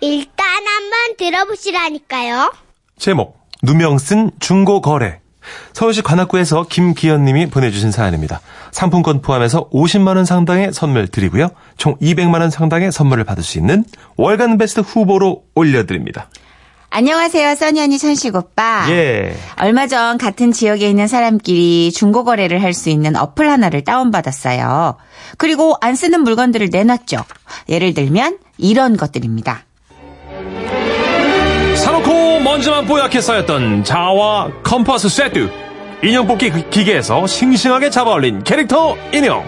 일단 한번 들어보시라니까요. 제목 누명 쓴 중고 거래. 서울시 관악구에서 김기현 님이 보내주신 사연입니다. 상품권 포함해서 50만 원 상당의 선물 드리고요. 총 200만 원 상당의 선물을 받을 수 있는 월간 베스트 후보로 올려드립니다. 안녕하세요, 써니 언니 천식 오빠. 예. 얼마 전 같은 지역에 있는 사람끼리 중고 거래를 할 수 있는 어플 하나를 다운받았어요. 그리고 안 쓰는 물건들을 내놨죠. 예를 들면 이런 것들입니다. 먼지만 뽀얗게 쌓였던 자와 컴퍼스 세트. 인형 뽑기 기- 기계에서 싱싱하게 잡아올린 캐릭터 인형.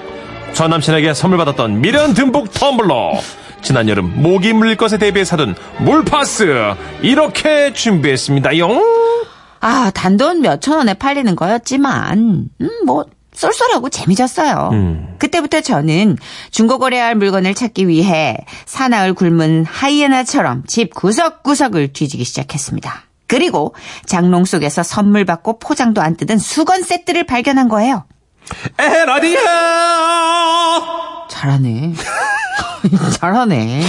전 남친에게 선물 받았던 미련 듬뿍 텀블러. 지난 여름 모기 물릴 것에 대비해 사둔 물파스. 이렇게 준비했습니다.용. 아, 단돈 몇 천 원에 팔리는 거였지만, 음, 뭐, 쏠쏠하고 재미졌어요. 음. 그때부터 저는 중고 거래할 물건을 찾기 위해 사나흘 굶은 하이에나처럼 집 구석구석을 뒤지기 시작했습니다. 그리고 장롱 속에서 선물 받고 포장도 안 뜯은 수건 세트를 발견한 거예요. 에라디아! 잘하네. 잘하네.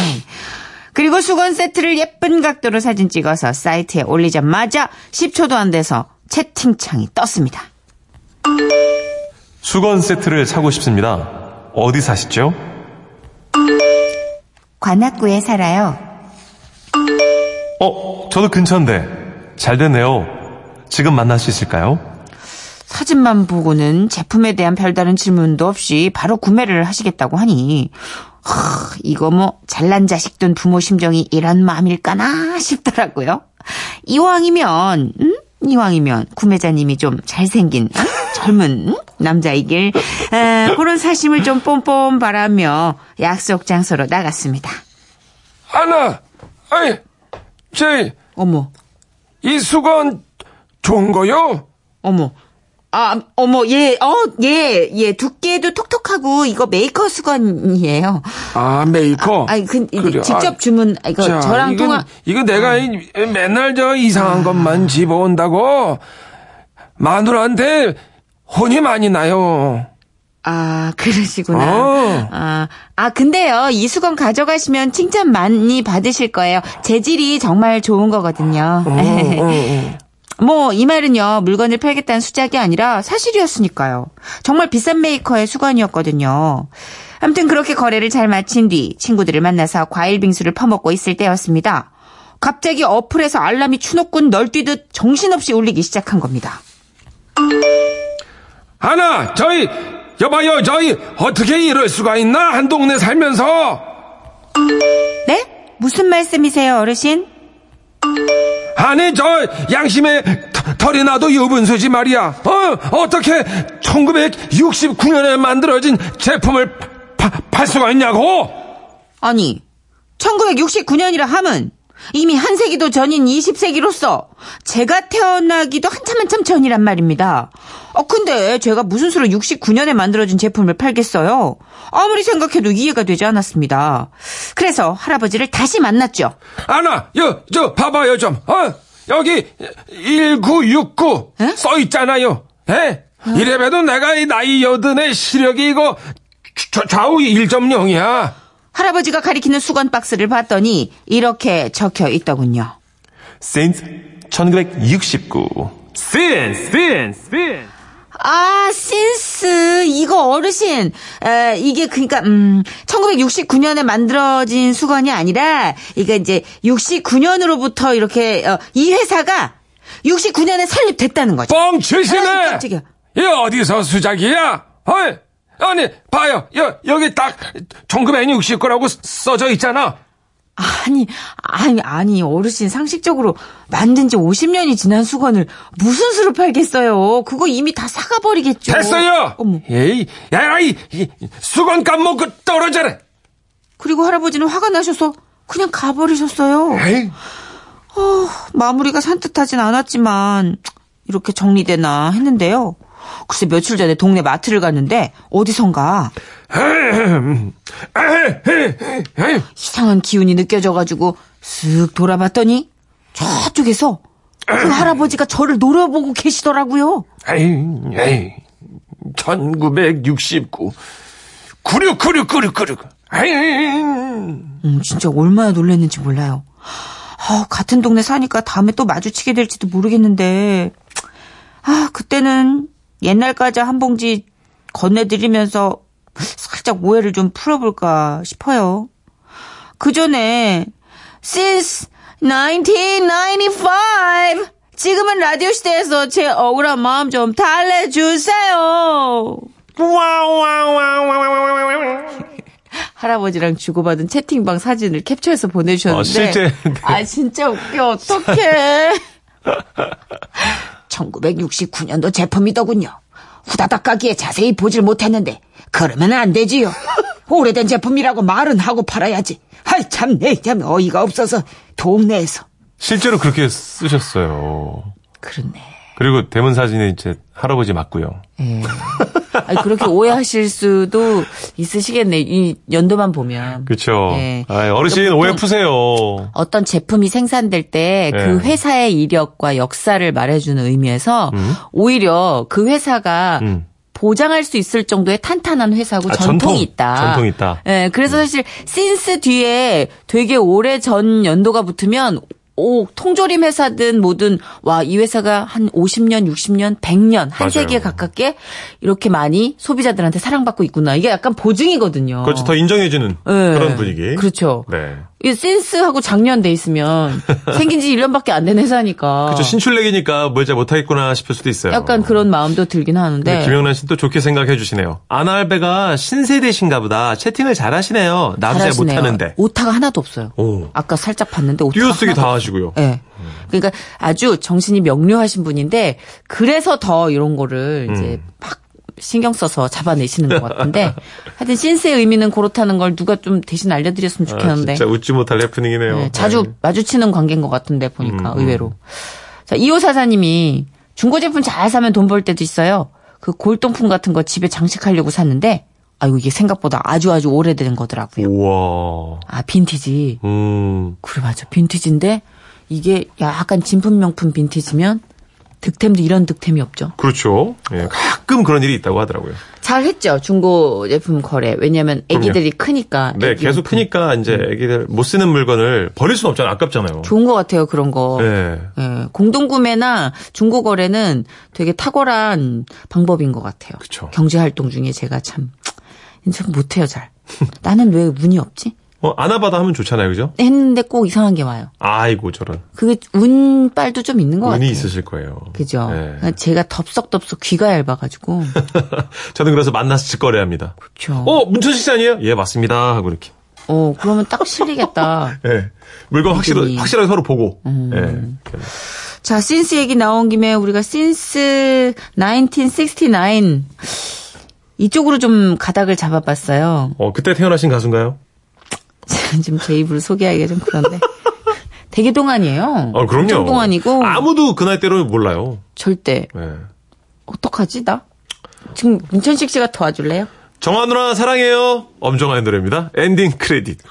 그리고 수건 세트를 예쁜 각도로 사진 찍어서 사이트에 올리자마자 10초도 안 돼서 채팅창이 떴습니다. 수건 세트를 사고 싶습니다. 어디 사시죠? 관악구에 살아요. 어, 저도 근처인데. 잘 됐네요. 지금 만날 수 있을까요? 사진만 보고는 제품에 대한 별다른 질문도 없이 바로 구매를 하시겠다고 하니 하, 이거 뭐 잘난 자식 둔 부모 심정이 이런 마음일까나 싶더라고요. 이왕이면 음? 이왕이면 구매자님이 좀 잘생긴 음? 젊은 음? 남자이길 에, 그런 사심을 좀 뽐뽐 바라며 약속 장소로 나갔습니다. 하나, 아이, 제, 어머 이 수건 좋은 거요? 어머. 아, 어머, 예, 어, 예, 예, 두께도 톡톡하고, 이거 메이커 수건이에요. 아, 메이커. 아, 그, 이거 그래, 직접 아, 주문, 아, 이거 자, 저랑 이건- 통화. 이거 내가 이- 맨날 저 이상한 것만 집어온다고 마누라한테 혼이 많이 나요. 아, 그러시구나. 어. 아, 아, 근데요, 이 수건 가져가시면 칭찬 많이 받으실 거예요. 재질이 정말 좋은 거거든요. 어, 어, 어. 뭐, 이 말은요, 물건을 팔겠다는 수작이 아니라 사실이었으니까요. 정말 비싼 메이커의 수건이었거든요. 아무튼 그렇게 거래를 잘 마친 뒤 친구들을 만나서 과일 빙수를 퍼먹고 있을 때였습니다. 갑자기 어플에서 알람이 추노꾼 널뛰듯 정신없이 울리기 시작한 겁니다. 하나, 저희, 여봐요, 저희, 어떻게 이럴 수가 있나? 한 동네 살면서. 네? 무슨 말씀이세요, 어르신? 아니, 저, 양심에 터- 털이 나도 유분수지 말이야. 어, 어떻게 1969년에 만들어진 제품을 파- 팔 수가 있냐고? 아니, 1969년이라 함은 이미 한 세기도 전인 20세기로서 제가 태어나기도 한참 한참 전이란 말입니다. 어, 근데 제가 무슨 수로 69년에 만들어진 제품을 팔겠어요? 아무리 생각해도 이해가 되지 않았습니다. 그래서 할아버지를 다시 만났죠. 아나, 여, 저, 봐봐요, 좀. 어, 여기, 1969, 에? 써 있잖아요. 예? 이래봬도 내가 이 나이 여든의 시력이 이거, 좌- 좌우 1.0이야. 할아버지가 가리키는 수건 박스를 봤더니 이렇게 적혀 있더군요. since 1969. since, since, since. 아, 신스. 이거 어르신. 에, 이게 그니까, 음, 1969년에 만들어진 수건이 아니라, 이게 이제 69년으로부터 이렇게, 어, 이 회사가 69년에 설립됐다는 거죠. 뻥치시네! 아이, 깜짝이야. 이 어디서 수작이야? 어이, 아니, 봐요. 여, 여기 딱 1969라고 써져 있잖아. 아니, 아니, 아니, 어르신 상식적으로 만든 지 50년이 지난 수건을 무슨 수로 팔겠어요? 그거 이미 다 사가버리겠죠. 됐어요! 어머. 에이, 야, 이, 이 수건 까먹고 떨어져라! 그리고 할아버지는 화가 나셔서 그냥 가버리셨어요. 에이, 어, 마무리가 산뜻하진 않았지만 이렇게 정리되나 했는데요. 글쎄 며칠 전에 동네 마트를 갔는데 어디선가 이상한 기운이 느껴져가지고 쓱 돌아봤더니 저쪽에서 그 할아버지가 저를 노려보고 계시더라고요. 에이, 에이, 1969. 96, 96, 96, 96. 에이, 음, 진짜 얼마나 놀랐는지 몰라요. 아, 같은 동네 사니까 다음에 또 마주치게 될지도 모르겠는데, 아, 그때는 옛날 과자 한 봉지 건네드리면서 살짝 오해를 좀 풀어볼까 싶어요. 그 전에, since 1995, 지금은 라디오 시대에서 제 억울한 마음 좀 달래주세요. 할아버지랑 주고받은 채팅방 사진을 캡처해서 보내주셨는데. 어, 실제. 아, 진짜 웃겨. 어떡해. 1969년도 제품이더군요. 후다닥 가기에 자세히 보질 못했는데, 그러면 안 되지요. 오래된 제품이라고 말은 하고 팔아야지. 아이, 참, 내, 참, 어이가 없어서, 동네에서. 실제로 그렇게 쓰셨어요. 그렇네. 그리고 대문 사진에 이제 할아버지 맞고요. 예. 아니, 그렇게 오해하실 수도 있으시겠네. 이 연도만 보면. 그렇죠. 예. 아, 어르신 그러니까 오해 푸세요. 어떤 제품이 생산될 때그 예. 회사의 이력과 역사를 말해주는 의미에서 오히려 그 회사가 음. 보장할 수 있을 정도의 탄탄한 회사고 아, 전통이 전통. 있다. 전통이 있다. 예, 그래서 사실 신스 뒤에 되게 오래 전 연도가 붙으면 오, 통조림 회사든 뭐든 와, 이 회사가 한 50년, 60년, 100년, 한. 세기에 가깝게 이렇게 많이 소비자들한테 사랑받고 있구나. 이게 약간 보증이거든요. 그렇지, 더 인정해 주는 예. 그런 분위기. 그렇죠. 네. 이 센스하고 작년 돼 있으면 생긴 지 1년밖에 안 된 회사니까. 그렇죠. 신출내기니까 뭘 잘 못하겠구나 싶을 수도 있어요. 약간 그런 마음도 들긴 하는데. 근데 김영란 씨는 또 좋게 생각해 주시네요. 아날베가 신세대신가 보다. 채팅을 잘 하시네요. 잘하시네요. 못하는데. 오타가 하나도 없어요. 오. 아까 살짝 봤는데 오타가 띄어쓰기 다. 하시고요. 예. 그러니까 아주 정신이 명료하신 분인데 그래서 더 이런 거를 음. 이제 막 신경 써서 잡아내시는 것 같은데 하여튼 신스의 의미는 그렇다는 걸 누가 좀 대신 알려드렸으면 아, 좋겠는데 진짜 웃지 못할 해프닝이네요. 네, 자주 네. 마주치는 관계인 것 같은데 보니까 음, 의외로. 자, 2호사사님이 중고 제품 잘 사면 돈 벌 때도 있어요. 그 골동품 같은 거 집에 장식하려고 샀는데 아이고 이게 생각보다 아주 아주 오래된 거더라고요. 우와. 아 빈티지. 음. 그래 맞아 빈티지인데 이게 약간 진품 명품 빈티지면 득템도 이런 득템이 없죠. 그렇죠. 예, 가끔 그런 일이 있다고 하더라고요. 잘 했죠 중고 제품 거래. 왜냐면 아기들이 크니까. 네, 계속 용품. 크니까 이제 애기들 못 쓰는 물건을 버릴 수는 없잖아요. 아깝잖아요. 좋은 것 같아요 그런 거. 네. 예, 공동구매나 중고 거래는 되게 탁월한 방법인 것 같아요. 그쵸. 경제활동 중에 제가 참, 참 못해요, 잘. 나는 왜 운이 없지? 어, 아나바다 하면 좋잖아요. 그죠? 했는데 꼭 이상한 게 와요. 아이고, 저런. 그게 운빨도 좀 있는 것 운이 같아요. 있으실 거예요. 그죠? 네. 제가 덥석덥석 귀가 얇아가지고. 저는 그래서 만나서 직거래합니다. 그렇죠. 어, 문천식 씨 아니에요? 예, 맞습니다. 하고 이렇게. 어, 그러면 딱 실리겠다. 예. 물건 확실, 믿음이. 확실하게 서로 보고. 음. 예. 자, 신스 얘기 나온 김에 우리가 신스 1969 이쪽으로 좀 가닥을 잡아봤어요. 어, 그때 태어나신 가수인가요? 지금 제 입으로 소개하기가 좀 그런데. 되게 동안이에요. 어, 그럼요. 동안이고. 아무도 그 나이대로 몰라요. 절대. 예. 어떡하지, 나? 지금 문천식 씨가 도와줄래요? 정화 누나 사랑해요. 엄정화의 노래입니다. 엔딩 크레딧.